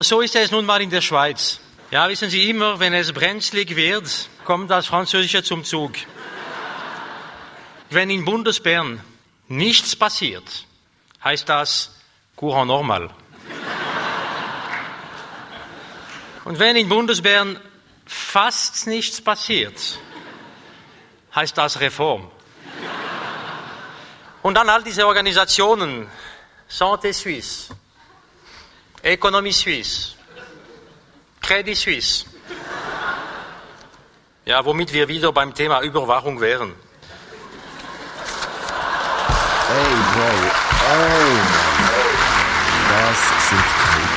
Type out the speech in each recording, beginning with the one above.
So ist es nun mal in der Schweiz. Ja, wissen Sie immer, wenn es brenzlig wird, kommt das Französische zum Zug. Wenn in Bundesbern nichts passiert, heißt das Courant normal. Und wenn in Bundesbern fast nichts passiert, heißt das Reform. Und dann all diese Organisationen, Santé Suisse, Economie Suisse, Credit Suisse. Ja, womit wir wieder beim Thema Überwachung wären. Hey, Bro. Oh, Mann. Das sind.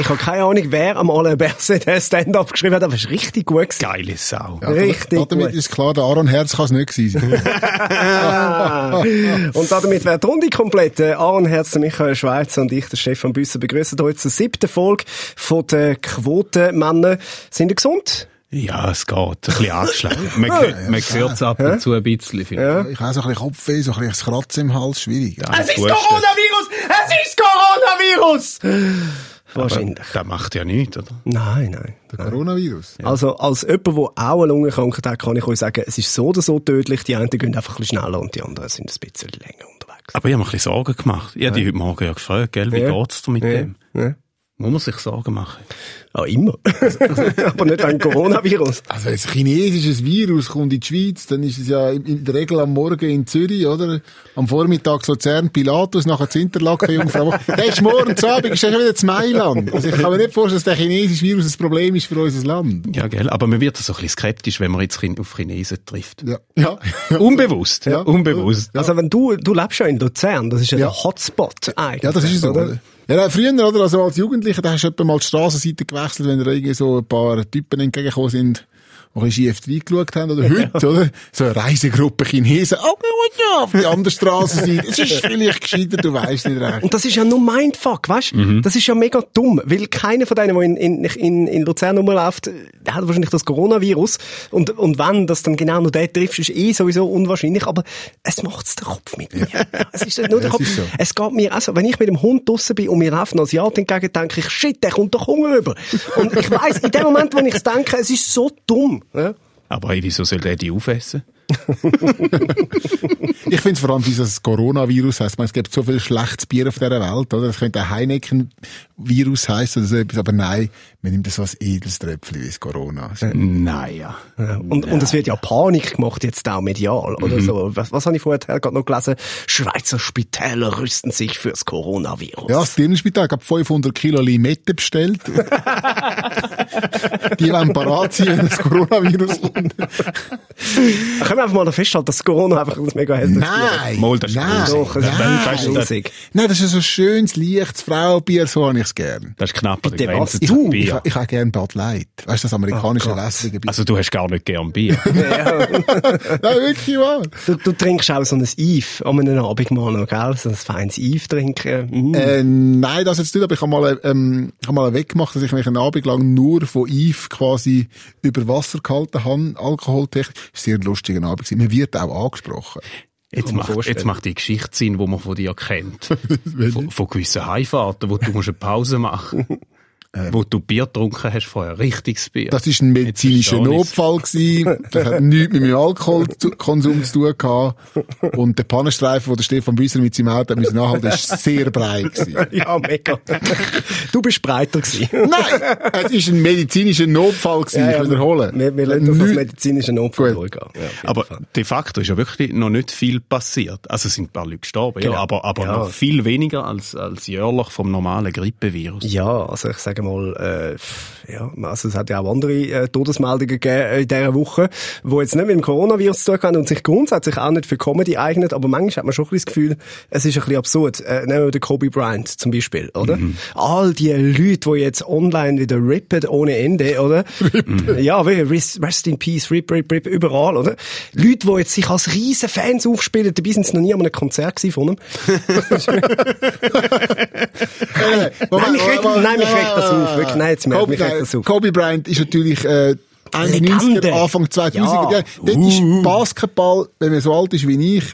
Ich habe keine Ahnung, wer am Alain Berset den Stand-up geschrieben hat, aber es ist richtig gut gewesen. Geile Sau. Ja, Richtig Damit gut. ist klar, der Aaron Herz kann es nicht gewesen sein. Und damit wäre die Runde komplett. Äh, Aaron Herz, der Michael Schweizer und ich, der Stefan Büsser, begrüßen heute zur siebten Folge von den Quotenmännern. Sind ihr gesund? Ja, es geht. Ein bisschen angeschlagen. Man, hört- man hört es ab und zu ein bisschen. finde ich. Ich habe so ein bisschen Kopfweh, so ein bisschen das Kratzen im Hals, schwierig. Ja, Es ist Husten. Coronavirus! Es ist Coronavirus! Wahrscheinlich. Das macht ja nichts, oder? Nein, nein. Der Coronavirus. Also, als jemand, der auch eine Lungenkrankheit hat, kann ich euch sagen, es ist so oder so tödlich. Die einen gehen einfach ein bisschen schneller und die anderen sind ein bisschen länger unterwegs. Aber ich habe mir ein bisschen Sorgen gemacht. Ich habe dich heute Morgen ja gefragt, gell? Wie Ja. geht's dir mit Ja. dem? Ja. Muss man sich Sorgen machen? Ja, immer. Aber nicht wegen Coronavirus. Also, ein chinesisches Virus kommt in die Schweiz, dann ist es ja in- der Regel am Morgen in Zürich, oder? Am Vormittag Luzern, Pilatus, nachher zu Interlaken, Jungfrau. Der ist morgen zu Abend, ist schon wieder zu Mailand. Also, ich kann mir nicht vorstellen, dass der chinesische Virus ein Problem ist für unser Land. Ja, gell? Aber man wird so ein bisschen skeptisch, wenn man jetzt auf Chinesen trifft. Ja. Ja. Unbewusst, ja. Ja. Unbewusst. Also, wenn du, du lebst ja in Luzern, das ist ja, Ja. der Hotspot eigentlich. Ja, das ist so, oder? Ja, früher, oder? Also als Jugendlicher, da hast du etwa mal die Strassenseite gewechselt, wenn da irgendwie so ein paar Typen entgegengekommen sind, ein bisschen schief reingeschaut haben, oder heute, oder? So eine Reisegruppe Chinesen, oh, ja, auf die andere Strassenseite. Es ist vielleicht gescheiter, du weißt nicht recht. Und das ist ja nur Mindfuck, weißt du? Das ist ja mega dumm, weil keiner von denen, der in, in, in, in Luzern rumläuft, der hat wahrscheinlich das Coronavirus. Und, und wenn das dann genau noch der trifft, ist eh sowieso unwahrscheinlich. Aber es macht's den Kopf mit mir. Ja, es ist nicht nur der Ja, Kopf. ist so. Es geht mir, also, wenn ich mit dem Hund draussen bin und mir läuft ein Asiat entgegen, denke ich, shit, der kommt doch Hunger über. Und ich weiss, in dem Moment, wo ich es denke, es ist so dumm. Ja? Aber wieso soll der die aufessen? Ich finde vor allem dieses Coronavirus heisst, man, es gibt so viel schlechtes Bier auf dieser Welt, oder? Es könnte ein Heineken-Virus heißen oder so etwas, aber nein, man nimmt das so als edles Tröpfchen wie das Corona. Naja. Und, und es wird ja Panik gemacht, jetzt auch medial, oder so. Was, was habe ich vorher gerade noch gelesen? Schweizer Spitäler rüsten sich fürs Coronavirus. Ja, das Dirnenspital hat 500 Kilo Limette bestellt. Die wollen parat sein, wenn das Coronavirus kommt. Können wir einfach mal noch festhalten, dass Corona einfach ein mega hässliches Bier ist? Nein! Mal, das ist nein. Doch, es ist nein. grusig. Nein, das ist so schönes, leichtes Frauenbier, so habe ich es gern. Das ist knapp an der Grenze was? zu Du, ich, Bier. ich habe gern Bud Light. Weißt du, das amerikanische Oh Gott. wässrige Bier. Also du hast gar nicht gern Bier. Nein, wirklich wahr. Du, du trinkst auch so ein Eve an einem Abend mal noch, gell? So ein feines Eve trinken. Mm. Äh, nein, das jetzt nicht, aber ich habe mal, ähm, ich habe mal weggemacht, dass ich mich einen Abend lang nur von Eve quasi über Wasser gehalten habe, alkoholtechnisch. Das ein sehr lustiger Abend. gewesen. Man wird auch angesprochen. Jetzt macht, jetzt macht die Geschichte Sinn, die man von dir kennt. von, von gewissen Heimfahrten, wo du musst eine Pause machen Wo du Bier getrunken hast vorher. Richtiges Bier. Das ist ein medizinischer Notfall gewesen. Das hat nichts mit meinem Alkoholkonsum zu tun gehabt. Und der Pannenstreifen, den der Stefan Büsser mit seinem Auto hat müssen anhalten, ist sehr breit gewesen. Ja, mega. du bist breiter gewesen. Nein! Es ist ein medizinischer Notfall gewesen. ich wiederhole. Wir, wir lassen das als Nichts- medizinischen Notfall durchgehen. Ja, auf aber Fall. de facto ist ja wirklich noch nicht viel passiert. Also es sind ein paar Leute gestorben, ja, Genau. aber, aber Ja. noch viel weniger als, als jährlich vom normalen Grippevirus. Ja, also ich sage mal, äh, ja, also es hat ja auch andere äh, Todesmeldungen gegeben äh, in dieser Woche, die jetzt nicht mit dem Coronavirus zu tun haben und sich grundsätzlich auch nicht für Comedy eignen, aber manchmal hat man schon ein bisschen das Gefühl, es ist ein bisschen absurd. Äh, nehmen wir den Kobe Bryant zum Beispiel, oder? All die Leute, die jetzt online wieder rippen ohne Ende, oder? Ja, wie Rest, Rest in Peace, Rip, Rip, Rip, überall, oder? Leute, die jetzt sich als riesen Fans aufspielen, dabei sind sie noch nie an einem Konzert gewesen von ihm. Nein, Nein, mich regt das auf, wirklich. Nein, jetzt merkt Kobe, mich das auf. Kobe Bryant ist natürlich äh, Ende Legende. 90er, Anfang 2000er Ja. Dort ist Basketball, wenn man so alt ist wie ich,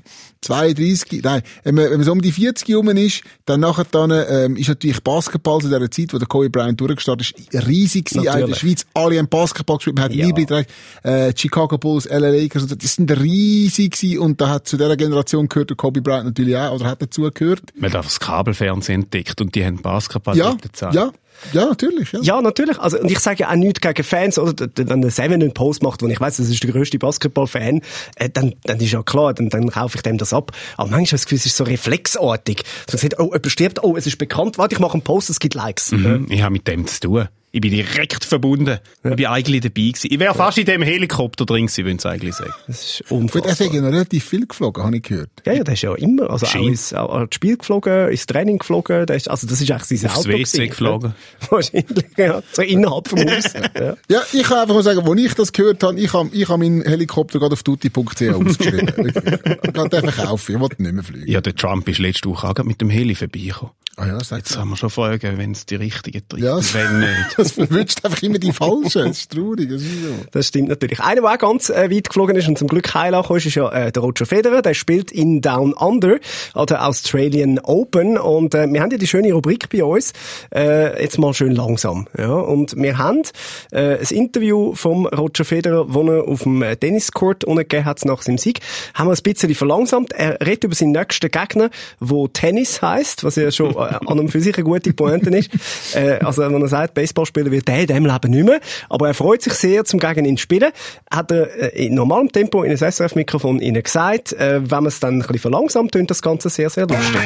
32, nein, wenn man, wenn man so um die 40 herum ist, dann nachher dann, ähm, ist natürlich Basketball zu dieser Zeit, wo der Kobe Bryant durchgestartet ist, riesig gewesen, in der. Schweiz. Alle haben Basketball gespielt, man hat Ja. Liebling getragen, äh, Chicago Bulls, LA Lakers, und so, das sind riesig gewesen, und da hat zu dieser Generation gehört der Kobe Bryant natürlich auch, oder hat dazu gehört. Man hat das Kabelfernsehen entdeckt und die haben Basketball Ja, gezeigt. ja, ja, natürlich, ja. Ja, natürlich. Also, und ich sage ja auch nichts gegen Fans, oder? Wenn der Seven einen Post macht, wo ich weiss, das ist der grösste Basketball-Fan, äh, dann, dann ist ja klar, dann, dann kaufe ich dem das ab. Aber manchmal habe ich das Gefühl, es ist so reflexartig. So sagt, oh, jemand stirbt, oh, es ist bekannt, warte, ich mache einen Post, es gibt Likes. Mhm, ich habe mit dem zu tun. Ich bin direkt verbunden. Ich bin eigentlich dabei gewesen. Ich wäre fast in dem Helikopter drin gewesen, wenn ich eigentlich sagen. Das ist er unfassbar. ja noch relativ viel geflogen, habe ich gehört. Ja, ja, der ist ja immer, also auch Scheint. ins, auch ans Spiel geflogen, ins Training geflogen, der ist, also das ist eigentlich sein Aufs Auto. WC gewesen, geflogen. Wahrscheinlich, ja. So innerhalb vom Haus. ja. Ja, ich kann einfach mal sagen, als ich das gehört habe, ich habe, ich habe meinen Helikopter gerade auf tutti.ch ausgeschrieben. ich kann den verkaufen, ich wollte nicht mehr fliegen. Ja, der Trump ist letzte Woche auch mit dem Heli vorbeigekommen. Ah ja, Jetzt haben wir schon Fragen, wenn es die richtigen trifft. Ja, wenn nicht. Das verwünscht einfach immer die Falschen. Das ist traurig, das ist so. Das stimmt natürlich. Einer, der auch ganz äh, weit geflogen ist und zum Glück heil angekommen ist, ist ja äh, der Roger Federer. Der spielt in Down Under an der Australian Open. Und äh, wir haben ja die schöne Rubrik bei uns. Äh, jetzt mal schön langsam. Ja, und wir haben äh, ein Interview vom Roger Federer, wo er auf dem äh, Tenniscourt gegeben hat nach seinem Sieg. Haben wir ein bisschen verlangsamt. Er redet über seinen nächsten Gegner, wo Tennis heißt, was ja schon an und für sich eine gute Pointe ist. Äh, also wenn er sagt, Baseballspieler wird der in diesem Leben nicht mehr. Aber er freut sich sehr zum gegen ihn zu spielen. Hat er äh, in normalem Tempo in ein SRF-Mikrofon ihnen gesagt. Äh, wenn man es dann ein bisschen verlangsamt, tönt das Ganze sehr, sehr lustig.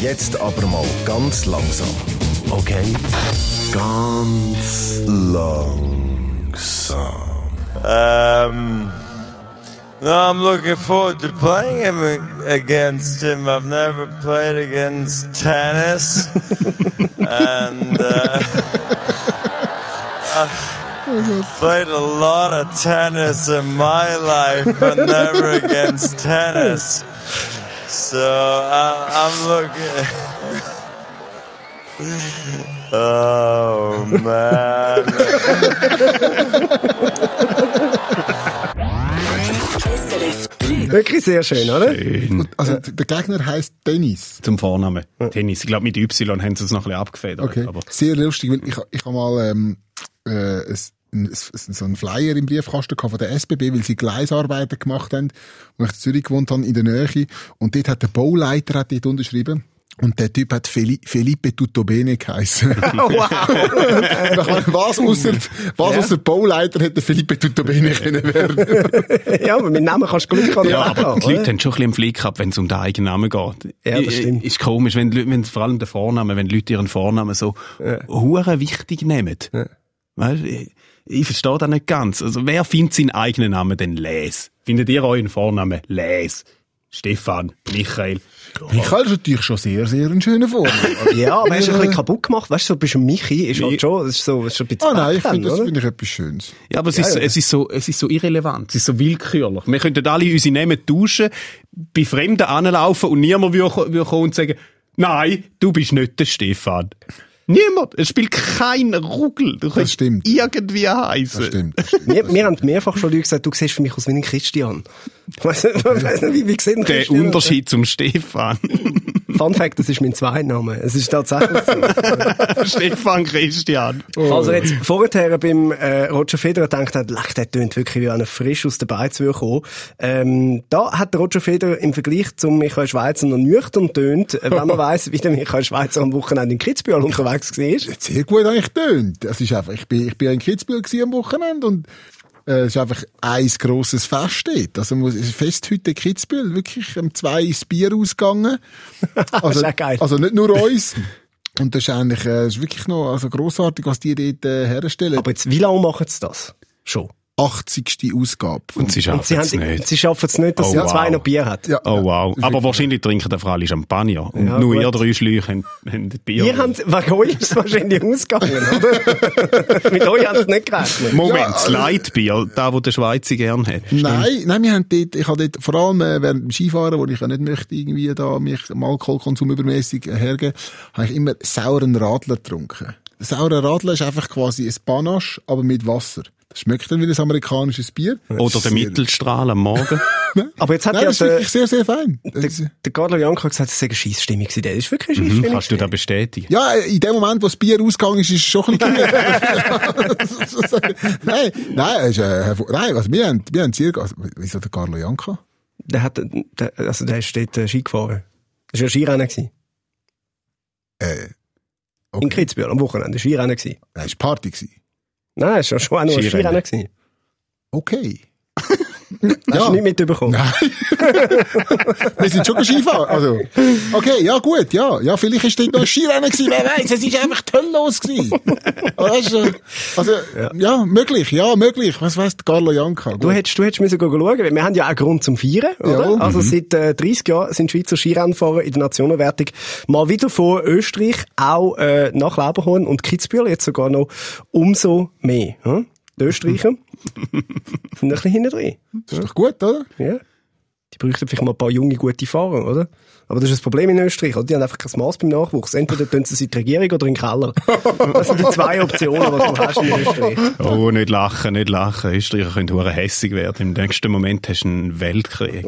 Jetzt aber mal ganz langsam. Okay? Ganz langsam. Um, no, I'm looking forward to playing him against him. I've never played against tennis, and uh, I've played a lot of tennis in my life, but never against tennis. So I, I'm looking. Oh man. Wirklich sehr schön, oder? Schön. Also, der Gegner heisst Dennis. Zum Vornamen. Tennis. Ich glaube, mit Y haben sie es noch ein bisschen abgefedert. Okay. Aber Sehr lustig, weil ich, ich habe mal, ähm, äh, so einen Flyer im Briefkasten gehabt von der SBB, weil sie Gleisarbeiten gemacht haben, wo ich in Zürich gewohnt habe, in der Nähe. Und dort hat der Bauleiter hat dort unterschrieben. Und der Typ hat Feli Felipe Tutobene geheißen. wow! Ich meine, was ausser, was ausser Bauleiter hätte Felipe Tutobene können werden? ja, aber mit Namen kannst du Glück haben. Ja, aber die oder? Leute haben schon ein bisschen einen Flick gehabt, wenn es um den eigenen Namen geht. Ja, das stimmt. Ist komisch, wenn, die Leute- wenn vor allem der Vorname, wenn die Leute ihren Vornamen so hure wichtig nehmen. Weißt, ich, ich verstehe das nicht ganz. Also, wer findet seinen eigenen Namen denn Les? Findet ihr euren Vornamen Les? Stefan, Michael. Michael ist natürlich schon sehr, sehr ein schöner Vorname. Ja, aber hast du ein bisschen kaputt gemacht? Weißt du, so bist du ein Michi, ist halt schon, das ist so, ist schon ein bisschen Ah nein, ich finde, das finde ich etwas Schönes. Ja, aber es, ist, so- es, ist so, es ist so irrelevant, es ist so willkürlich. Wir könnten alle unsere Namen tauschen, bei Fremden anlaufen und niemand würde würde kommen und sagen, nein, du bist nicht der Stefan. Niemand. Es spielt kein Ruggel. Du kannst stimmt. irgendwie heißen. Das stimmt. Wir, wir haben mehrfach schon Leute gesagt, du siehst für mich aus wie ein Christian. Ich weiss nicht, ich weiss nicht wie, wie sieht ein Der Christian aus? Unterschied zum Stefan. Fun Fact, das ist mein Zweiname. Es ist tatsächlich so. Stefan Christian. Also jetzt vorher beim äh, Roger Federer gedacht hat, leck, der tönt wirklich wie einer frisch aus der Beiz kommen. Ähm, da hat der Roger Federer im Vergleich zum Michael Schweizer noch nüchtern tönt, äh, wenn man weiss, wie der Michael Schweizer am Wochenende in Kitzbühel unterwegs war. sehr gut eigentlich tönt. Es ist einfach, ich bin, ich bin in Kitzbühel am Wochenende und äh, es ist einfach ein grosses Fest dort. Also muss, es ist Fest heute in Kitzbühel, wirklich um zwei ins Bier ausgegangen. Also, also nicht nur uns. Und das ist eigentlich, äh, ist wirklich noch, also grossartig, was die dort äh, herstellen. Aber jetzt, wie lange machen sie das? Schon. 80. Ausgabe. Und sie schaffen es nicht. sie schaffen es nicht, dass Oh, sie wow. zwei noch Bier hat. Ja. Oh wow. Aber wahrscheinlich trinken einfach alle Champagner. Und Ja, nur gut. ihr drei Schläuche haben, haben Bier. Ihr habt, wegen euch ist es wahrscheinlich ausgegangen, oder? Mit euch haben sie nicht gerechnet. Moment, Ja, das also- Leitbier, da wo der Schweizer gern hat. Nein, nein, wir haben dort, ich habe dort, vor allem äh, während dem Skifahren, wo ich ja nicht möchte, irgendwie da mich am Alkoholkonsum übermäßig hergeben, habe ich immer sauren Radler getrunken. Der saure Radler ist einfach quasi ein Panache, aber mit Wasser. Das schmeckt dann wie ein amerikanisches Bier. Oder der Sehr- Mittelstrahl am Morgen. Aber jetzt hat Nein, ja das ist der, wirklich sehr, sehr fein. der, Das- der Carlo Janka gesagt, es sei eine Scheissstimmung gewesen. Das ist wirklich eine Mhm, Scheissstimmung. kannst du das bestätigen? Ja, in dem Moment, wo das Bier ausgegangen ist, ist es schon ein bisschen Nein, nein, es ist, äh, nein, also wir haben, wir haben circa, also, wieso der Carlo Janka? Der hat, der, also der ist dort äh, Ski gefahren. Das war ja ein Skirennen. Gewesen. Äh, In Kitzbühel am Wochenende. Ein Skirennen. Gewesen. Nein, es war Party gewesen. Nein, es war schon auch ein Skirennen. Skirennen. Okay. Hast du nicht mitbekommen? Wir sind schon Skifahren. Also, okay, ja, gut, ja. Ja, vielleicht ist dort noch ein Skirennen gewesen, wer weiß, es ist einfach töllos gewesen. Weißt du, also, ja. möglich, ja, möglich. Was weiss Carlo Janka? Du hättest, du hättest müssen schauen, weil wir haben ja auch Grund zum Feiern, oder? Ja. Also seit äh, 30 Jahren sind Schweizer Skirennfahrer in der Nationenwertung mal wieder von Österreich auch äh, nach Lauberhorn und Kitzbühel jetzt sogar noch umso mehr. Hm? Die Österreicher sind ein bisschen hinten drin. Das ist doch gut, oder? Ja. Die bräuchten vielleicht mal ein paar junge, gute Fahrer, oder? Aber das ist das Problem in Österreich, oder? Die haben einfach kein Maß beim Nachwuchs. Entweder tun sie es in die Regierung oder in den Keller. Das sind die zwei Optionen, die du hast in Österreich. Oh, nicht lachen, nicht lachen. Österreicher können hure hässig werden. Im nächsten Moment hast du einen Weltkrieg.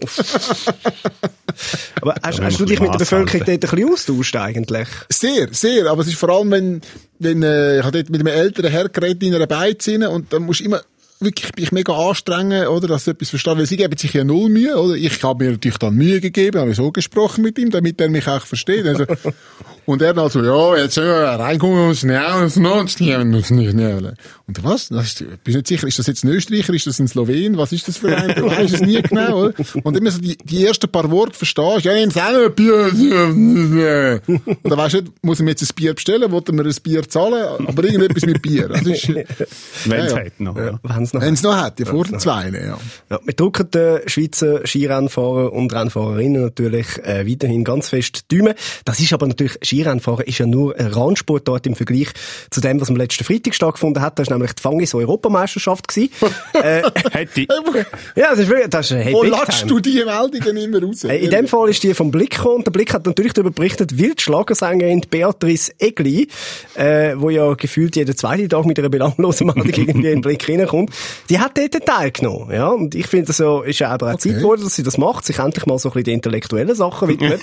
Aber hast, hast du dich mit der Bevölkerung halten. dort ein bisschen austauscht eigentlich? Sehr, sehr. Aber es ist vor allem, wenn, wenn, äh, ich habe dort mit einem älteren Herr geredet in einer Beizinne und dann musst du immer wirklich mich mega anstrengen, oder, dass du etwas verstehst, weil sie geben sich ja null Mühe, oder? Ich habe mir natürlich dann Mühe gegeben, habe so gesprochen mit ihm, damit er mich auch versteht. Also, und er dann so, ja, jetzt äh, reinkommen und schnell und sonst nicht schnell. Und was? Das ist, bist du nicht sicher, ist das jetzt ein Österreicher, ist das ein Slowen, was ist das für ein? Du weißt es nie genau, oder? Und immer so die, die ersten paar Worte verstehst, ja, nimm selber ein Bier. Und dann weisst du nicht, muss ich mir jetzt ein Bier bestellen, wollte mir ein Bier zahlen, aber irgendetwas mit Bier. Das ist, Wenn es ja. hat noch. Ja. Wenn es noch wenn es noch hat, ja, vor den zwei, ja. Ja, wir drücken den Schweizer Skirennfahrer und Rennfahrerinnen natürlich äh, weiterhin ganz fest die Daumen. Das ist aber natürlich, Skirennfahren ist ja nur ein Randsportart im Vergleich zu dem, was am letzten Freitag stattgefunden hat. Das war nämlich die Fangis-Europameisterschaft. äh, Hätte ja, das ist wirklich, das ist hey, Wo latschst du die Meldungen immer raus? Äh, In dem Fall ist die vom Blick gekommen. Und der Blick hat natürlich darüber berichtet, wie die Schlagersängerin Beatrice Egli, äh, wo ja gefühlt jeden zweiten Tag mit einer belanglosen Meldung irgendwie in den Blick reinkommt, die hat dort teilgenommen. Ja, und ich finde, so ist ja aber auch Zeit geworden, dass sie das macht, sich endlich mal so ein bisschen den intellektuellen Sachen widmet.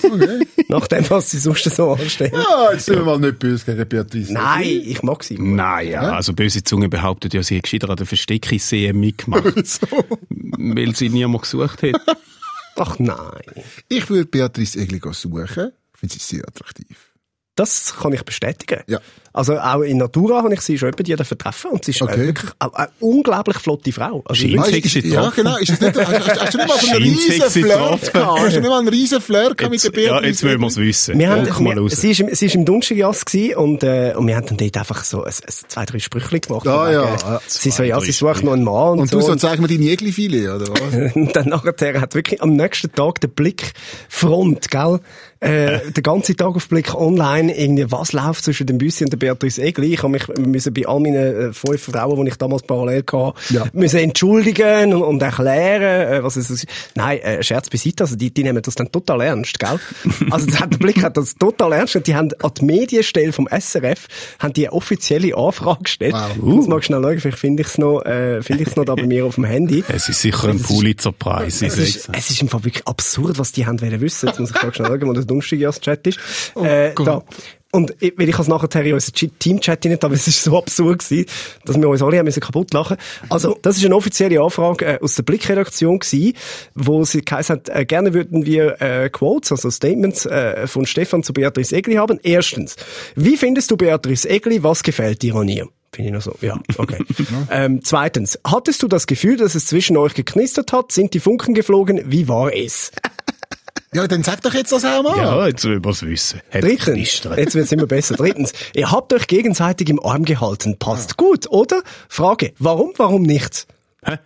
Nach dem, was sie sonst so anstellt. Ja, jetzt sind wir mal nicht böse gegen Beatrice. Nein, ich mag sie. Nein, ja. Also böse Zunge behauptet ja, sie hätte gescheiter an der Versteckissee mitgemacht, So. weil sie niemand gesucht hat. Ach nein. Ich würde Beatrice Egli suchen. Ich finde sie sehr attraktiv. Das kann ich bestätigen. Ja. Also auch in Natura habe ich sie schon etwa die vertreffen und sie ist Okay. äh, wirklich eine, eine unglaublich flotte Frau. Also Ah, sie ja, genau. Ist das nicht, hast, hast, hast du nicht mal so einen riesen getroffen? gehabt? Hast du nicht mal einen riesen Flirt gehabt mit der Jetzt, Beatrice? ja, jetzt wollen wir es wissen. Wir haben, Guck mal wir, raus. sie, ist im, sie ist im Dunstigas gewesen und, äh, und wir haben dann dort einfach so ein, ein, zwei, drei Sprüche gemacht. Ah, von ja, wegen, ja. Sie so, ja, sie sucht noch einen Mann und, Und so. du so, zeig mir deine Egli-Filet, oder was? und dann nachher hat wirklich am nächsten Tag der Blick Front, gell? Äh, den ganzen Tag auf Blick online, irgendwie, was läuft zwischen dem Büssi und der Beatrice Egli? Ich habe mich müssen bei all meinen äh, fünf Frauen, die ich damals parallel hatte, Ja. müssen entschuldigen und, und erklären, äh, was es ist. Nein, äh, Scherz beiseite, also die, die nehmen das dann total ernst, gell? Also das der Blick hat das total ernst und die haben an die Medienstelle vom SRF haben die eine offizielle Anfrage gestellt. Wow. Uh. Muss mal schnell schauen, vielleicht finde ich es noch, äh, finde ich es noch da bei mir auf dem Handy. Es ist sicher ein Pulitzer-Preis. Es ist, es ist im Fall wirklich absurd, was die haben wollen wissen. Jetzt muss ich gerade schnell schauen, wo der Dunstigas-Chat ist. äh, Gott. da. Und ich, weil ich es nachher in unseren Ch- Team-Chat nicht aber es ist so absurd gewesen, dass wir uns alle haben müssen kaputt lachen. Also, das ist eine offizielle Anfrage äh, aus der Blick-Redaktion gewesen, wo sie geheißen hat, äh, gerne würden wir äh, Quotes, also Statements äh, von Stefan zu Beatrice Egli haben. Erstens, wie findest du Beatrice Egli? Was gefällt dir an ihr? Finde ich noch so. Ja, okay. ähm, zweitens, hattest du das Gefühl, dass es zwischen euch geknistert hat? Sind die Funken geflogen? Wie war es? Ja, dann sag doch jetzt das auch mal. Ja, jetzt wollen wir es wissen. Hat Drittens, jetzt wird's immer besser. Drittens, ihr habt euch gegenseitig im Arm gehalten. Passt gut, oder? Frage, warum, warum nicht? Hä?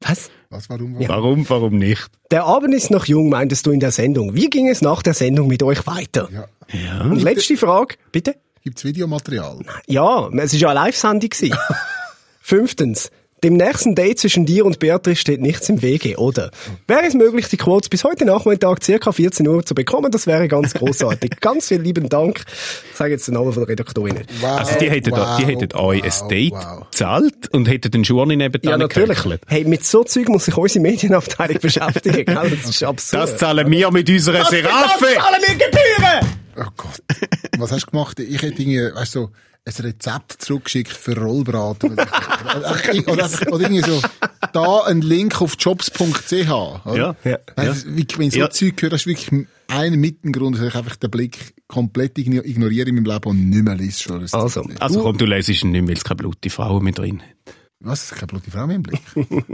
Was? Was, warum? Warum, warum nicht? Der Abend ist noch jung, meintest du in der Sendung. Wie ging es nach der Sendung mit euch weiter? Ja. Ja. Und letzte Frage, bitte? Gibt's Videomaterial? Ja, es ist ja eine Live-Sendung gewesen. Fünftens, Dem nächsten Date zwischen dir und Beatrice steht nichts im Wege, oder? Wäre es möglich, die Quotes bis heute Nachmittag circa 14 Uhr zu bekommen? Das wäre ganz großartig. ganz vielen lieben Dank. Ich sage jetzt den Namen von der Redaktorin nicht. Wow. Also die hätten, wow, die hätten euch ein wow, Date wow. gezahlt und hätten den Schurni nebenan Ja, natürlich. gehöckelt. Hey, mit so Zeug muss sich unsere Medienabteilung beschäftigen, gell? Das ist absurd. Das zahlen wir mit unserer Seraffe! zahlen wir Gebühren! Oh Gott. Was hast du gemacht? Ich hätte irgendwie, weißt du, so, ein Rezept zurückgeschickt für Rollbraten. Oder, oder, oder, irgendwie so, da ein Link auf jobs.ch. Ja, ja, du, wie- Wenn so Ja. Zeug hast du wirklich einen Mittengrund, dass ich einfach den Blick komplett igno- ignoriere in meinem Leben und nicht mehr. Schon. Das- Also, Also komm, du lesest ihn nicht, weil es keine blutige Frau mehr drin hat. Was? Keine blutige Frau mehr im Blick.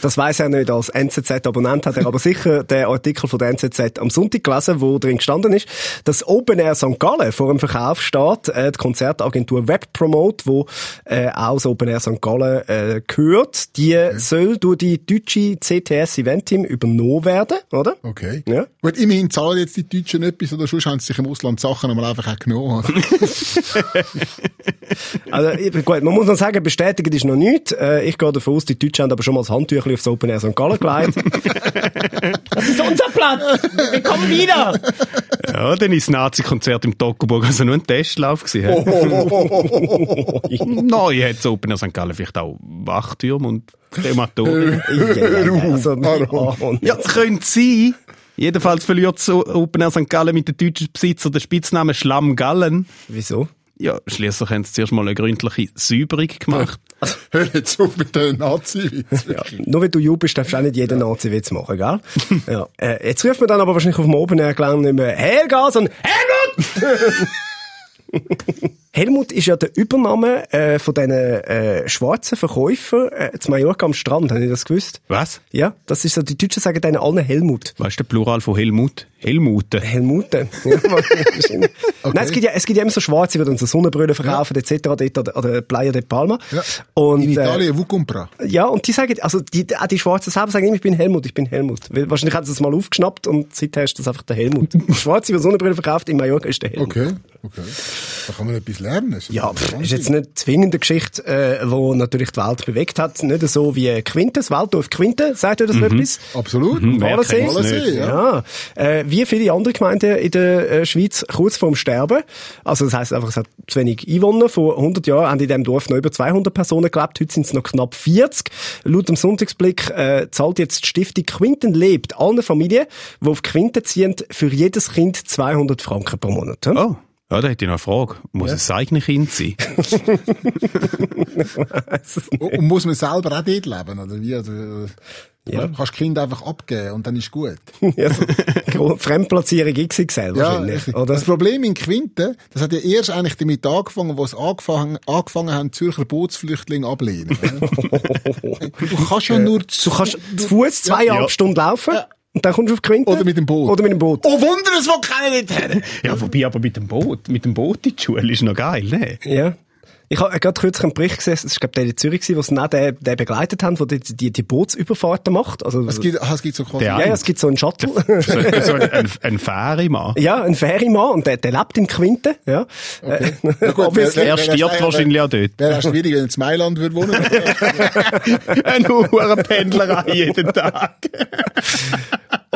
Das weiß er nicht. Als NZZ-Abonnent hat er aber sicher den Artikel von der NZZ am Sonntag gelesen, wo drin gestanden ist, dass Open Air St. Gallen vor dem Verkauf steht. Äh, die Konzertagentur Web Promote, wo äh, auch das Open Air St. Gallen äh, gehört, die soll durch die deutsche CTS Event Team übernommen werden, oder? Okay. Ja. Gut, immerhin zahlen jetzt die Deutschen etwas, oder sonst haben sie sich im Ausland Sachen einmal einfach auch genommen. Also, gut, man muss noch sagen, bestätigt ist noch nichts. Äh, ich gehe davon aus, die Deutschen haben aber schon mal das Handtüchchen aufs Open Air St. Gallen gelegt. das ist unser Platz! Wir kommen wieder! Ja, dann ist das Nazi-Konzert im Toggenburg also nur ein Testlauf gewesen. hä? Neu hat das Open Air St. Gallen vielleicht auch Wachtürme und Krematoren. Ja, ja, also, oh, ja, das könnte sein. Jedenfalls verliert das Open Air St. Gallen mit den deutschen Besitzer den Spitznamen Schlammgallen. Wieso? Ja, schließlich haben sie zuerst mal eine gründliche Säuberung gemacht. Hör jetzt auf mit den Nazi-Witz. Ja. Nur wenn du jubelst, darfst du auch nicht jeden Nazi-Witz machen, gell? ja. Äh, jetzt ruft man dann aber wahrscheinlich auf dem Open Air Gelände nicht mehr Helga, sondern Helmut! Helmut ist ja der Übername äh, von diesen äh, schwarzen Verkäufern äh, zu Mallorca am Strand. Habt ihr das gewusst? Was? Ja, das ist so, die Deutschen sagen denen allen Helmut. Was ist der Plural von Helmut? Helmute. Ja, wahrscheinlich. Nein, es gibt ja, es gibt ja immer so Schwarze, die dann so Sonnenbrille verkaufen, etc., dort, oder, oder Playa de Palma. Ja. Und, In äh, Italien, wo compra? Ja, und die sagen, also die, auch die Schwarzen selber sagen immer, ich bin Helmut, ich bin Helmut. Weil wahrscheinlich haben sie das mal aufgeschnappt und seither ist das einfach der Helmut. Der Schwarze, der Sonnenbrille verkauft in Mallorca, ist der Helmut. Okay, okay. Da kann man etwas lernen. Das Ja, pff, ist jetzt nicht zwingend eine Geschichte, äh, wo natürlich die Welt bewegt hat. Nicht so wie Quinte, das Waldorf Quinte. Sagt ihr das etwas? Absolut. wer Walensee? Walensee, ja. Ja, äh, wie viele andere Gemeinden in der äh, Schweiz kurz vorm Sterben. Also das heisst einfach, es hat zu wenig Einwohner. Vor 100 Jahren haben in diesem Dorf noch über 200 Personen gelebt. Heute sind es noch knapp 40. Laut dem Sonntagsblick äh, zahlt jetzt die Stiftung Quinten lebt allen Familien, die auf Quinten ziehen, für jedes Kind 200 Franken pro Monat. hm? Oh, ja, da hätte ich noch eine Frage. Muss es ein eigenes Kind sein? Und muss man selber auch dort leben, oder wie? Also, Ja. ja. Kannst das Kind einfach abgeben und dann ist gut. Ja, so Fremdplatzierung XXL wahrscheinlich, richtig. oder? Das Problem in Quinte, das hat ja erst eigentlich damit angefangen, wo es angefangen, angefangen haben, Zürcher Bootsflüchtlinge ablehnen. du kannst ja nur Du kannst zu Fuß zweieinhalb Ja. Stunden laufen und dann kommst du auf Quinten. Oder mit dem Boot. Oder mit dem Boot. Oh Wunder, es will keiner nicht her. Ja, wobei aber mit dem Boot, mit dem Boot in die Schule ist noch geil, ne? Ja. Ich habe gerade kürzlich einen Bericht gesehen, das war glaube der in Zürich, gewesen, wo sie dann den, den begleitet haben, der die, die, die Bootsüberfahrten macht. Also, Es gibt, ah, es gibt so quasi, Der- ja, ja, es gibt so einen Shuttle. So, so ein, ein, ein Fährimann. ja, ein Ferrymann und der, der lebt in Quinte. Ja. Äh, Ja, gut, obviously. Er stirbt wahrscheinlich auch dort. Wäre auch schwierig, wenn er in Mailand würde wohnen. Eine hohe Pendlerei jeden Tag.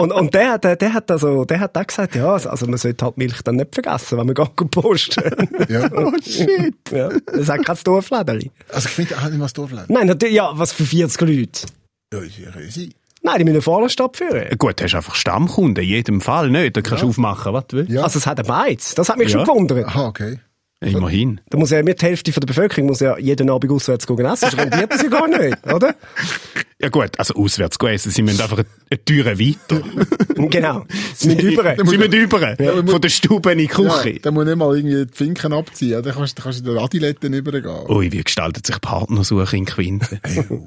Und, und der, der, der hat also, der hat auch gesagt, ja, also man sollte halt Milch dann nicht vergessen, wenn man geht posten. ja. Oh shit. ja. Das hat kein Dorfläderli. Also ich finde auch nicht was Dorfland. Nein, natürlich, ja, was für 40 Leute. Ja, ist ja riesig. Nein, die müssen eine Vorderstadt führen. Gut, du hast einfach Stammkunden, in jedem Fall, nicht? Da kannst du aufmachen, was du willst. Ja. Also es hat ein Beiz. Das hat mich Ja. schon gewundert. Aha, okay. Immerhin. Da muss ja mehr die Hälfte von der Bevölkerung muss ja jeden Abend auswärts gehen essen. Das rendiert das ja gar nicht, oder? Ja gut, also auswärts gehen essen, sie müssen einfach eine, Türe weiter. Genau. Sie müssen über. Sie müssen über. Von der Stube in die Ja, Küche. dann muss nicht mal irgendwie die Finken abziehen. Dann kannst, dann kannst du in den Adiletten übergehen. Ui, wie gestaltet sich Partnersuche in Quinte?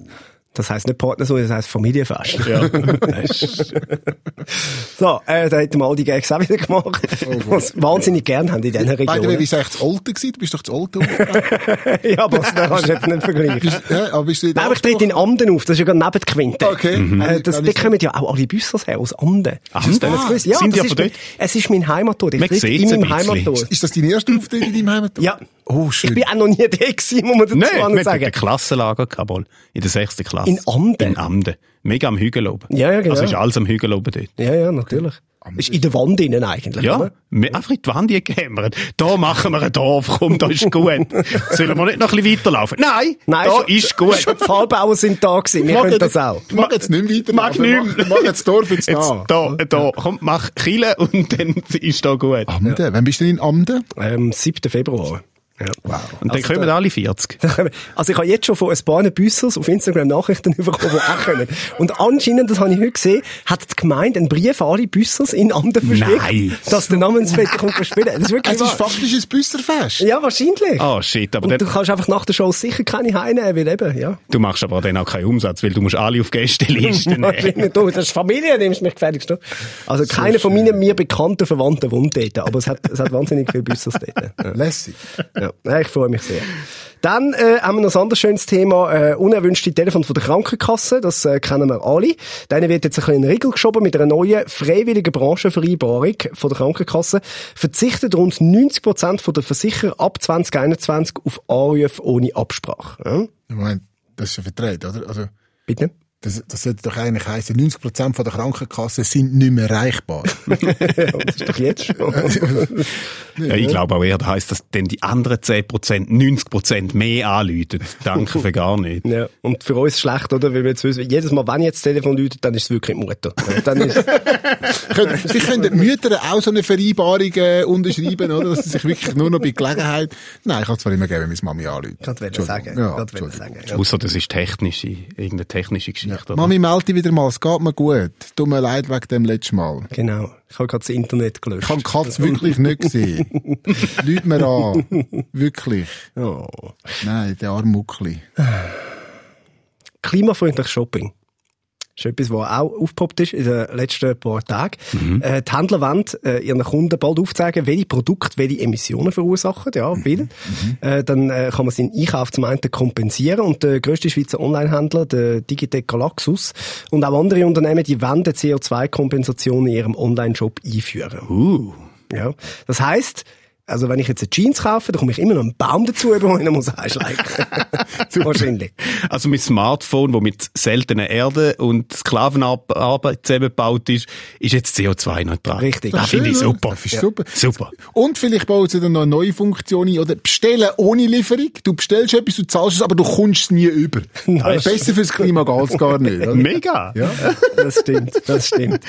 Das heisst nicht Partnersuche, das heisst Familienfest. ja. So, äh, da hätten wir all die Gags auch wieder gemacht, was sie wahnsinnig gern haben in diesen By the way, Regionen. wie war eigentlich das Alte gewesen? Du bist doch das Alte ja, aber das kannst du jetzt nicht vergleichen. Bist- ja, aber bist du Nein, ich trete in Amden auf, das ist ja gerade neben Quinte. Okay. Mhm. Äh, das, da kommen ja auch alle Büssers her, aus Amden. Amden? Gewusst? Ja, Sind die das aber ist, dort? Es ist mein Heimatort. Ich trete in ein meinem. Heimatort. Ist das dein erster Auftritt in deinem Heimatort? Ja. Oh, schön. Ich bin auch noch nie da gewesen, muss man dazu Nein, wir hatten sagen. ein Klassenlager gehabt, mal, in der sechsten Klasse. In Amden? In Amden. Mega am Hügel oben. Ja, ja, genau. Also ist alles am Hügel oben dort. Ja, ja, natürlich. Ist in der Wand innen eigentlich, Ja, oder? wir einfach in die Wand gehämmert. Da machen wir ein Dorf, komm, da ist gut. Sollen wir nicht noch ein bisschen weiterlaufen? Nein, Nein, da schon- ist gut. Schon die Fallbauer sind da gewesen. Wir können das auch. Ich mag jetzt nicht mehr weiter. Mag aber nicht mach-. Mach jetzt das Dorf jetzt Jetzt, da. da, da, komm, mach Kille und dann ist da gut. Amden? Wann bist du denn in Amden? Ähm, 7. Februar. Ja. Wow. Und dann Also kommen da- alle 40. Also ich habe jetzt schon von ein paar Büssers auf Instagram Nachrichten bekommen, die auch kommen. Und anscheinend, das habe ich heute gesehen, hat die Gemeinde einen Brief an alle Büssers in Amden verschickt, Nein. dass der Namensvetter kommt spielen. Das ist wirklich Es ist faktisch ein Büsserfest. Ja, wahrscheinlich. Oh shit, aber Und du dann, kannst einfach nach der Show sicher keine heimnehmen, weil eben, ja. du machst aber dann auch keinen Umsatz, weil du musst alle auf Gästeliste nehmen. Wahrscheinlich du. Das ist Familie, nimmst mich gefälligst. du. Also keiner von meinen mir bekannten Verwandten wohnt dort, aber es hat, es hat wahnsinnig viele Büssers dort. Ja. Lässig. Ja, ja, ich freue mich sehr. Dann äh, haben wir noch ein anderes schönes Thema, äh, unerwünschte Telefon von der Krankenkasse. Das äh, kennen wir alle. Denen wird jetzt ein bisschen in den Riegel geschoben mit einer neuen freiwilligen Branchenvereinbarung von der Krankenkasse. Verzichtet rund 90 Prozent von der Versicherer ab 2021 auf Anrufe ohne Absprache. Ja? Moment, das ist ja verdreht, oder? Also, Bitte? Das, das sollte doch eigentlich heißen, 90% von der Krankenkassen sind nicht mehr erreichbar. das ist doch jetzt schon. Ja, ich glaube auch eher, da heisst, dass dann die anderen 10%, 90% mehr anläuten. Danke für gar nicht. Ja, und für uns schlecht, oder? Weil wir jetzt wissen, jedes Mal, wenn jetzt das Telefon läutet, dann ist es wirklich die Mutter. Dann ist, Sie können den Müttern auch so eine Vereinbarung äh, unterschreiben, oder? Dass sie sich wirklich nur noch bei Gelegenheit... Nein, ich kann zwar immer geben, wenn meine Mami anruft. Gerade wollte sagen. Ja, sagen. Ja. Außer das ist technische, irgendeine technische Geschichte. Oder? Mami, melde dich wieder mal, es geht mir gut. Tut mir leid wegen dem letzten Mal. Genau. Ich habe gerade das Internet Ich gelöscht. habe die Katze wirklich nicht gesehen. Leute mir an. Wirklich. Oh. Nein, der arme Muckli. Klimafreundliches Shopping. Das ist etwas, was auch aufgepoppt ist in den letzten paar Tagen. Äh, die Händler wollen äh, ihren Kunden bald aufzeigen, welche Produkte welche Emissionen verursachen. Ja, weil. Äh, dann äh, kann man seinen Einkauf zum einen kompensieren. Und der grösste Schweizer Onlinehändler, der Digitec Galaxus und auch andere Unternehmen, die wollen CO2-Kompensation in ihrem Online-Shop einführen. Uh. Ja. Das heisst, also wenn ich jetzt eine Jeans kaufe, dann komme ich immer noch einen Baum dazu, über den ich muss einschleichen. Wahrscheinlich. Also mit Smartphone, wo mit seltener Erde und Sklavenarbeit zusammengebaut ist, ist jetzt CO2-neutral. Richtig. Das finde ich super. Das ist super. Super. Und vielleicht bauen sie dann noch eine neue Funktion ein, oder bestellen ohne Lieferung. Du bestellst etwas, du zahlst es, aber du kommst es nie über. Besser fürs Klima geht's gar nicht. Oder? Mega. Ja. Das stimmt, das stimmt.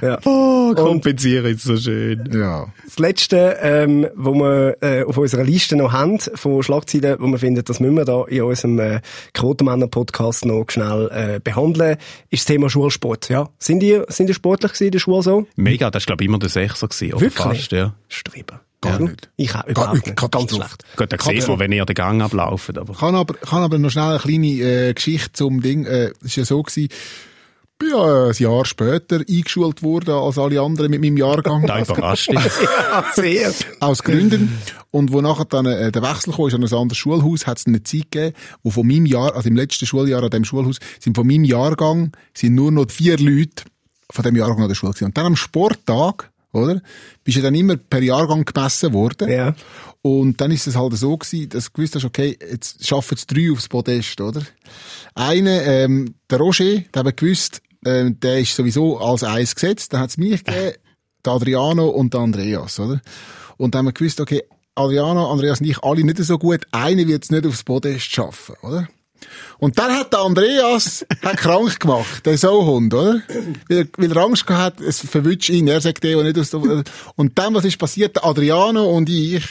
Ja. Oh, kompensieren ist so schön. ja. Das Letzte, ähm, wo wir äh, auf unserer Liste noch haben, von Schlagzeilen, wo wir finden, das müssen wir da in unserem äh, Quotenmänner-Podcast noch schnell äh, behandeln, ist das Thema Schulsport. Ja. Sind ihr, sind ihr sportlich gewesen in der Schule so? Mega, das war glaube ich immer der Sechser gewesen. Oder Wirklich? fast, ja. Streben. Gar Du? nicht. Ich auch Gar überhaupt nicht. nicht. Ganz Katastrophe. schlecht. Gut, da siehst du, wenn ihr den Gang ablauft. Aber Kann aber, kann aber noch schnell eine kleine äh, Geschichte zum Ding. Äh, es ist ja so gewesen, bin ja ein Jahr später eingeschult worden als alle anderen mit meinem Jahrgang. da überrascht dich. Ja, sehr. aus Gründen. Und wo nachher dann äh, der Wechsel kam, ist an ein anderes Schulhaus, hat es eine Zeit gegeben, wo von meinem Jahr, also im letzten Schuljahr an dem Schulhaus, sind von meinem Jahrgang, sind nur noch vier Leute von dem Jahrgang an der Schule gewesen. Und dann am Sporttag, oder? Bist du dann immer per Jahrgang gemessen worden. Ja. Und dann ist es halt so gewesen, dass du gewusst hast, okay, jetzt schaffen es drei aufs Podest, oder? Einer, ähm, der Roger, der hat gewusst, ähm, der ist sowieso als eins gesetzt. Dann hat es mich gegeben, der Adriano und der Andreas, oder? Und dann haben wir gewusst, okay, Adriano, Andreas und ich, alle nicht so gut. Einer wird es nicht aufs Podest schaffen, oder? Und dann hat der Andreas hat krank gemacht, der Sauhund, oder? Weil, er- weil er Angst gehabt hat, es verwünscht ihn, er sagt der nicht aus der, Und dann, was ist passiert? Der Adriano und ich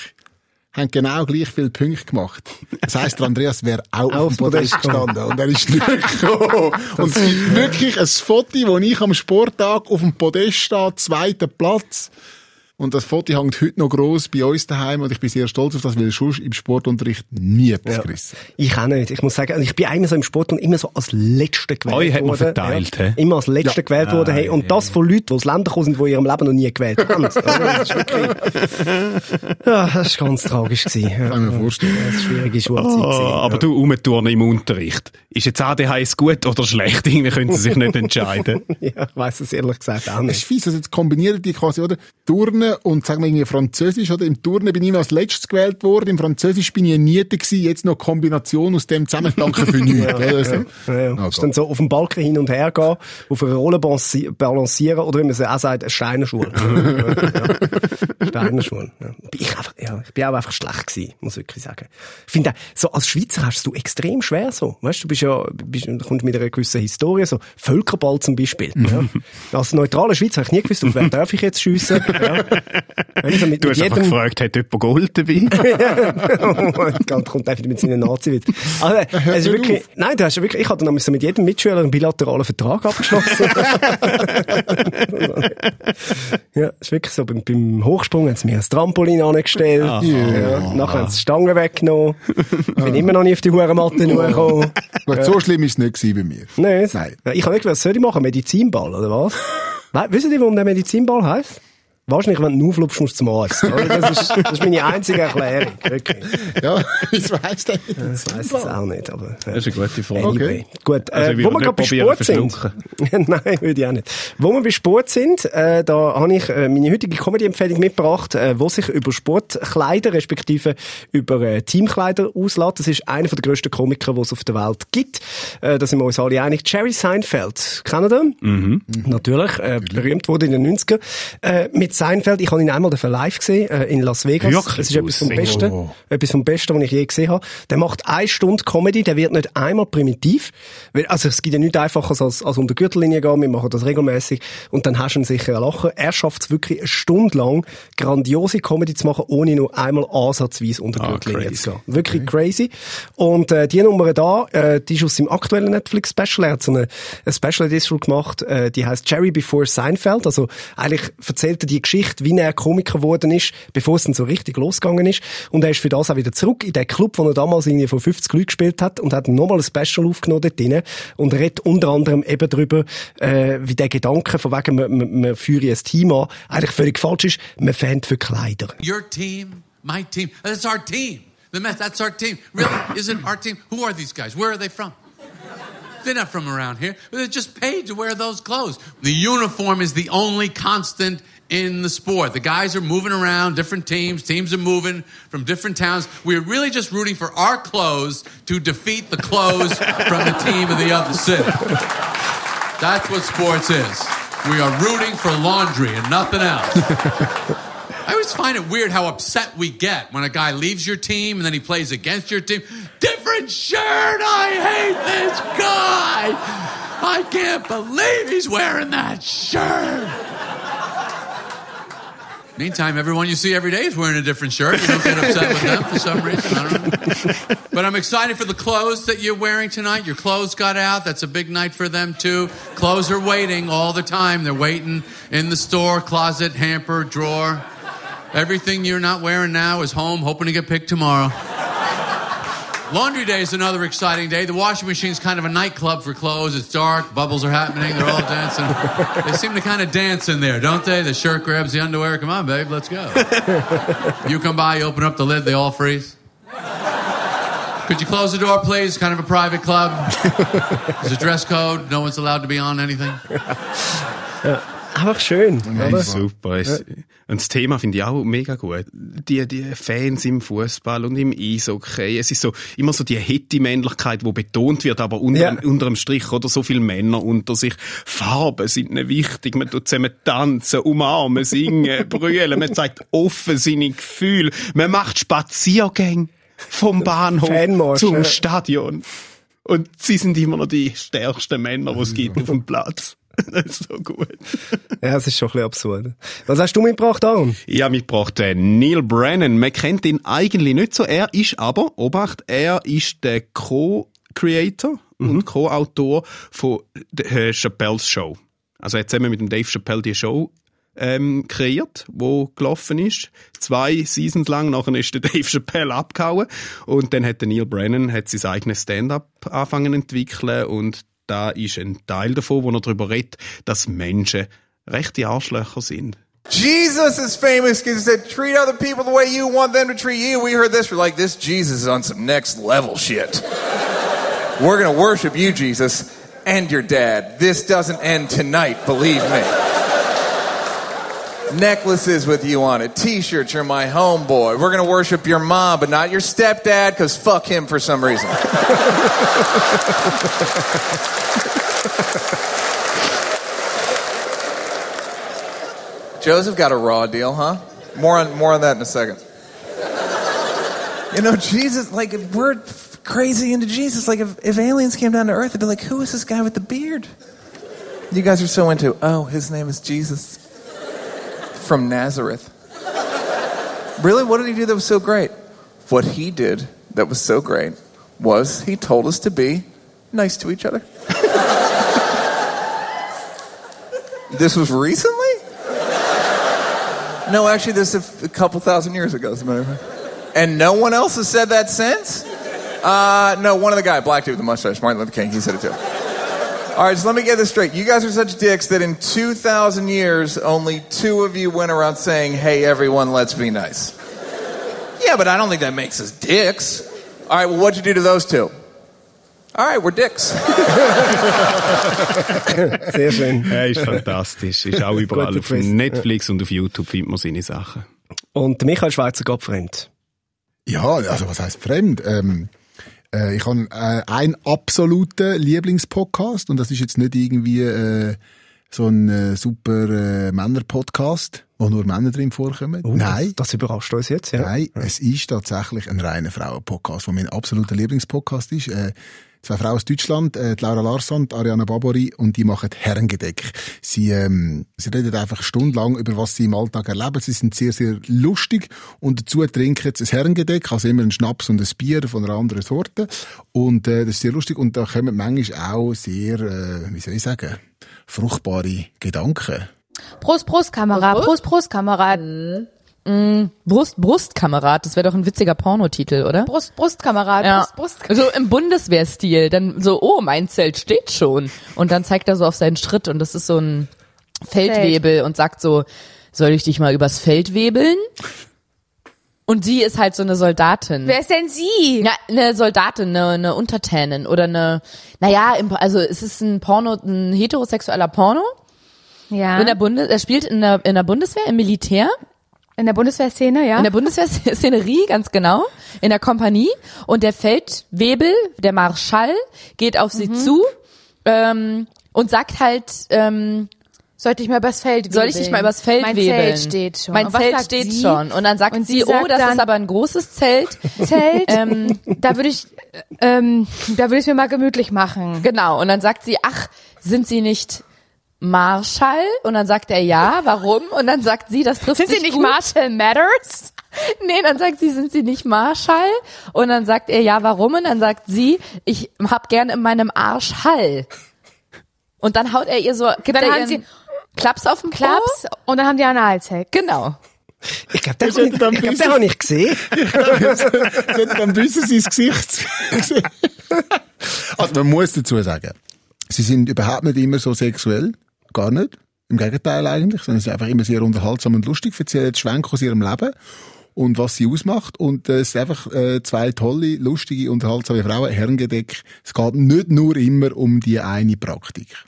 haben genau gleich viele Punkte gemacht. Das heisst, der Andreas wäre auch auf dem Podest Podest gestanden. Und er ist nicht gekommen. Und es gibt wirklich ein Foto, wo ich am Sporttag auf dem Podest stehe, zweiter Platz. Und das Foto hängt heute noch gross bei uns daheim und ich bin sehr stolz auf das, weil sonst im Sportunterricht nie etwas Ja. gerissen. Ich auch nicht. Ich muss sagen, ich bin einmal so im Sport und immer so als Letzter gewählt Euch hat man verteilt, ja. hä? Immer als Letzter Ja. gewählt worden. Hey. Und das von Leuten, die aus Ländern gekommen sind, die in ihrem Leben noch nie gewählt haben. Oder? Das ist wirklich, ja, das war ganz tragisch. Gewesen. Ja. Kann ich mir vorstellen. Das eine schwierige Schulzeit. Oh, gewesen, aber ja. du umturnen im Unterricht. Ist jetzt ADHS gut oder schlecht? Irgendwie können sie sich nicht entscheiden. Ja, ich weiss es ehrlich gesagt auch Das ist nicht. fies, also jetzt kombinieren die quasi, oder? Turnen, Turnen und sagen wir irgendwie Französisch oder im Turnen bin ich immer als letztes gewählt worden, im Französisch bin ich ein Niete gewesen, jetzt noch Kombination aus dem zusammen, danke für nichts. Ja, so. ja, ja. Oh ist dann so auf dem Balken hin und her gehen, auf einer Rolle balanci- balancieren oder wie man es auch sagt, eine Steinerschule. ja. Steinerschule. Ja. Bin Ich, einfach, ja, ich bin auch einfach schlecht gewesen, muss ich wirklich sagen. Ich finde, so als Schweizer hast du extrem schwer so. Weißt du, bist ja, bist, kommst mit einer gewissen Historie, so Völkerball zum Beispiel. Ja. Als neutraler Schweizer habe ich nie gewusst, auf wen darf ich jetzt schiessen. Ja. Also mit, Du mit hast einfach jedem, gefragt, hat jemand Gold dabei? oh mein Gott, kommt einfach mit seinen Nazi-Witz. Also, es ist wirklich, nein, du hast ja wirklich, ich hatte nämlich so mit jedem Mitschüler einen bilateralen Vertrag abgeschlossen. ja, ist wirklich so, beim, beim Hochsprung haben sie mir ein Trampolin angestellt. Ja, nachher haben sie die Stangen weggenommen. Ich bin immer noch nicht auf die Hurenmatte hochgekommen. Gut, So schlimm ist es nicht gewesen bei mir. Nein, Nein. Ich habe nicht gewusst, was soll ich machen? Medizinball, oder was? Nein, wissen Sie, warum der Medizinball heisst? Wahrscheinlich, wenn du auflupfst, musst du zum Arzt. oder? Das ist, das ist meine einzige Erklärung. Wirklich. Ja, ich weiss das nicht. Das weiss ich auch nicht, aber... Das ist eine gute Frage. Anyway. Gut, Also äh, ich wo wir gerade bei Sport sind. Nein, würde ich auch nicht. Wo wir bei Sport sind, äh, da habe ich äh, meine heutige Comedy-Empfehlung mitgebracht, äh, wo sich über Sportkleider, respektive über äh, Teamkleider auslässt. Das ist einer der grössten Komiker, die es auf der Welt gibt. Äh, da sind wir uns alle einig. Jerry Seinfeld, kennen den? Mhm. Natürlich, äh, berühmt wurde in den 90er. Äh, mit Seinfeld, ich habe ihn einmal dafür live gesehen, äh, in Las Vegas. Wirklich? Das ist etwas vom Oh. Besten. Etwas vom Besten, was ich je gesehen habe. Der macht eine Stunde Comedy, der wird nicht einmal primitiv. Weil, also es gibt ja nichts einfacher als, als die Gürtellinie gehen, wir machen das regelmäßig und dann hast du einen sicheren Lachen. Er schafft es wirklich eine Stunde lang, grandiose Comedy zu machen, ohne nur einmal ansatzweise unter Ah, Gürtellinie crazy. zu gehen. Wirklich crazy. Und äh, die Nummer da, äh, die ist aus seinem aktuellen Netflix-Special. Er hat so eine, eine Special Edition gemacht, äh, die heißt Jerry Before Seinfeld. Also eigentlich erzählt er die Geschichte, wie er Komiker geworden ist, bevor es dann so richtig losgegangen ist. Und er ist für das auch wieder zurück in den Club, wo er damals irgendwie von 50 Leuten gespielt hat und hat nochmal ein Special aufgenommen dort drin und redet unter anderem eben darüber, äh, wie der Gedanke von wegen, man, man, man führe ein Team an, eigentlich völlig falsch ist. Man fährt für Kleider. Your team, my team. That's our team. The Mets, that's our team. Really? Is it our team? Who are these guys? Where are they from? They're not from around here. They're just paid to wear those clothes. The uniform is the only constant in the sport. The guys are moving around, different teams. Teams are moving from different towns. We're really just rooting for our clothes to defeat the clothes from the team of the other city. That's what sports is. We are rooting for laundry and nothing else. I always find it weird how upset we get when a guy leaves your team and then he plays against your team. Different shirt! I hate this guy! I can't believe he's wearing that shirt! Meantime, everyone you see every day is wearing a different shirt. You don't get upset with them for some reason. I don't know. But I'm excited for the clothes that you're wearing tonight. Your clothes got out. That's a big night for them, too. Clothes are waiting all the time. They're waiting in the store, closet, hamper, drawer. Everything you're not wearing now is home, hoping to get picked tomorrow. Laundry day is another exciting day. The washing machine's kind of a nightclub for clothes. It's dark, bubbles are happening, they're all dancing. They seem to kind of dance in there, don't they? The shirt grabs the underwear. Come on, babe, let's go. You come by, you open up the lid, they all freeze. Could you close the door, please? Kind of a private club. There's a dress code. No one's allowed to be on anything. Einfach schön, oder? Super. Es, Und das Thema finde ich auch mega gut. Die, die Fans im Fußball und im Eishockey. Es ist so, immer so die Hitti-Männlichkeit, die betont wird, aber unter, Ja. unter dem Strich, oder so viele Männer unter sich. Farben sind nicht wichtig. Man tut zusammen tanzen, umarmen, singen, brüllen. Man zeigt offen seine Gefühle. Man macht Spaziergänge vom Bahnhof Fanmarsch, zum ja. Stadion. Und sie sind immer noch die stärksten Männer, die es gibt auf dem Platz. Das ist so gut. Ja, es ist schon ein bisschen absurd. Was hast du mitgebracht, Aaron? Ich habe mitgebracht äh, Neil Brennan. Man kennt ihn eigentlich nicht so. Er ist aber, Obacht, er ist der Co-Creator und Co-Autor von der äh, Chappelle's Show. Also er hat zusammen mit dem Dave Chappelle die Show ähm, kreiert, wo gelaufen ist. Zwei Seasons lang, nachher ist der Dave Chappelle abgehauen und dann hat der Neil Brennan hat sein eigenes Stand-up angefangen zu entwickeln und da ist ein Teil davon, wo er darüber redet, dass Menschen rechte Arschlöcher sind. Jesus is famous because he said, treat other people the way you want them to treat you. We heard this. We're like, this Jesus is on some next level shit. We're going to worship you, Jesus, and your dad. This doesn't end tonight, believe me. Necklaces with you on it, t-shirts, you're my homeboy. We're gonna worship your mom, but not your stepdad, because fuck him for some reason. Joseph got a raw deal, huh? More on more on that in a second. You know, Jesus, like we're crazy into Jesus, like if, if aliens came down to earth, they'd be like, who is this guy with the beard? You guys are so into, oh, his name is Jesus from Nazareth. Really? What did he do that was so great? What he did that was so great was he told us to be nice to each other. this was recently? No, actually, this is a couple thousand years ago, as a matter of fact. And no one else has said that since? Uh, no, one of the guy, black dude with the mustache, Martin Luther King, he said it too. All right, so let me get this straight. You guys are such dicks that in 2,000 years, only two of you went around saying, hey, everyone, let's be nice. Yeah, but I don't think that makes us dicks. All right, well, what'd you do to those two? All right, we're dicks. Sehr schön. Er ist fantastisch. Ist auch überall auf Netflix und auf YouTube findet man seine Sachen. Und Michael Schweizer geht fremd. Ja, also was heißt fremd? Ähm, äh, ich habe äh, einen absoluten Lieblingspodcast und das ist jetzt nicht irgendwie äh, so ein äh, super äh, Männer-Podcast, wo nur Männer drin vorkommen. Oh, Nein. Das, das überrascht uns jetzt, ja. Nein, es ist tatsächlich ein reiner Frauen-Podcast, der mein absoluter Lieblingspodcast ist. Äh, zwei Frauen aus Deutschland, äh, die Laura Larsson, die Ariana Babori, und die machen Herrengedeck. Sie, ähm, sie reden einfach stundenlang über was sie im Alltag erleben. Sie sind sehr, sehr lustig und dazu trinken sie ein Herrengedeck, also immer einen Schnaps und ein Bier von einer anderen Sorte. Und äh, das ist sehr lustig und da kommen manchmal auch sehr, äh, wie soll ich sagen, fruchtbare Gedanken. Prost, Prost, Kamerad. Prost, Prost, Kamerad. Brust, Brustkamerad, das wäre doch ein witziger Pornotitel, oder? Brust, Brust, Kamerad. Ja. Brust, Brust. So im Bundeswehrstil, dann so, oh, mein Zelt steht schon. Und dann zeigt er so auf seinen Schritt und das ist so ein Feldwebel und sagt so, soll ich dich mal übers Feld webeln? Und sie ist halt so eine Soldatin. Wer ist denn sie? Ja, eine Soldatin, eine, eine Untertänin oder eine, naja, also es ist ein Porno, ein heterosexueller Porno. Ja. In der Bundes, er spielt in der, in der Bundeswehr, im Militär. In der Bundeswehrszene, ja. In der Bundeswehr-Szenerie, ganz genau, in der Kompanie. Und der Feldwebel, der Marschall, geht auf sie zu ähm, und sagt halt, ähm, Sollte ich mal übers Feld soll ich dich mal übers Feld mein webeln? Zelt steht schon. Mein Zelt steht sie? schon. Und dann sagt Und sie, sie oh, sagt das dann- ist aber ein großes Zelt. Zelt, ähm, da würde ich, ähm, da würde ich mir mal gemütlich machen. genau. Und dann sagt sie, ach, sind Sie nicht Marschall? Und dann sagt er, ja, warum? Und dann sagt sie, das trifft Sind sich sie nicht gut. Marshall Matters? Nee, dann sagt sie, sind Sie nicht Marschall? Und dann sagt er, ja, warum? Und dann sagt sie, ich hab gern in meinem Arsch Hall. Und dann haut er ihr so, gibt Dann er haben sie- Klaps auf den Klaps. Und dann haben die Analsex. Genau. Ich glaube, den, ich, ich glaub, den habe ich gesehen. Sie dann büssen sein Gesicht. also man muss dazu sagen, sie sind überhaupt nicht immer so sexuell. Gar nicht. Im Gegenteil eigentlich. Sondern sie sind einfach immer sehr unterhaltsam und lustig, erzählen Schwenk aus ihrem Leben und was sie ausmacht. Und äh, es sind einfach äh, zwei tolle, lustige, unterhaltsame Frauen, Herrengedeck. Es geht nicht nur immer um die eine Praktik.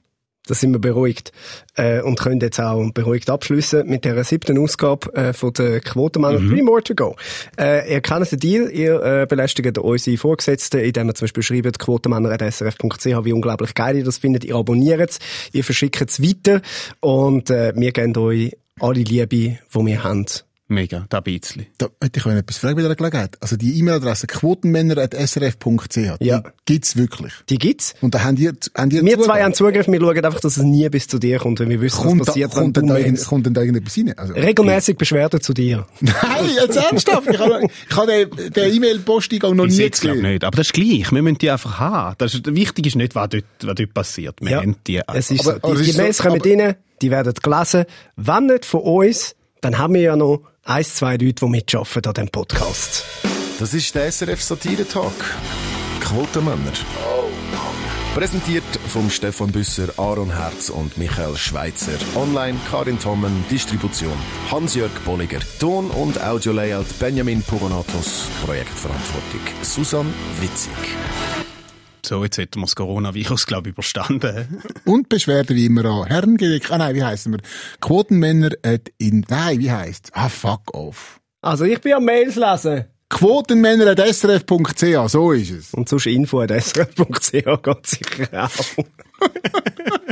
Da sind wir beruhigt äh, und können jetzt auch beruhigt abschließen mit der siebten Ausgabe äh, von der Quotenmänner. Three more to go. Äh, ihr kennt den Deal, ihr äh, belästigt unsere Vorgesetzten, indem ihr zum Beispiel schreibt quotenmänner.srf.ch, wie unglaublich geil ihr das findet. Ihr abonniert es, ihr verschickt es weiter und äh, wir geben euch alle Liebe, die wir haben. Mega, da bisschen. Da hätte ich etwas fragen bei dieser Gelegenheit. Also die E-Mail-Adresse quotenmänner.srf.ch, Ja. die gibt's wirklich. Die gibt's. Und da haben die, haben die Wir zwei haben Zugriff, wir schauen einfach, dass es nie bis zu dir kommt, wenn wir wissen, kommt, was da, passiert, wenn kommt, du denn da, irgend- kommt denn da irgendetwas rein? Also, Regelmäßig Beschwerden zu dir. Nein, jetzt ernsthaft. Ich habe, ich habe den, den E-Mail-Posteingang noch Bis nie jetzt ich gesehen. nicht. Aber das ist gleich. Wir müssen die einfach haben. Das ist, wichtig ist nicht, was dort, was dort passiert. Wir Ja, haben die. es ist Aber- so. Die, die ist so- Mails kommen aber- rein, die werden gelesen. Wenn nicht von uns, dann haben wir ja noch ein, zwei Leute, die mitarbeiten an diesem Podcast. Das ist der SRF Satire-Talk. Quotenmänner. Präsentiert vom Stefan Büsser, Aaron Herz und Michael Schweitzer. Online Karin Tommen, Distribution Hans-Jörg Bolliger. Ton- und Audio-Layout Benjamin Pogonatos. Projektverantwortung Susan Witzig. So, jetzt hätten wir das Coronavirus, glaube ich, überstanden. Und Beschwerden wie immer an Herrengedeck, ah nein, wie heissen wir? Quotenmänner at in, nein, wie heisst? Ah, fuck off. Also ich bin am Mails lesen. Quotenmänner at srf.ch, so ist es. Und sonst info at srf.ch geht sicher auch.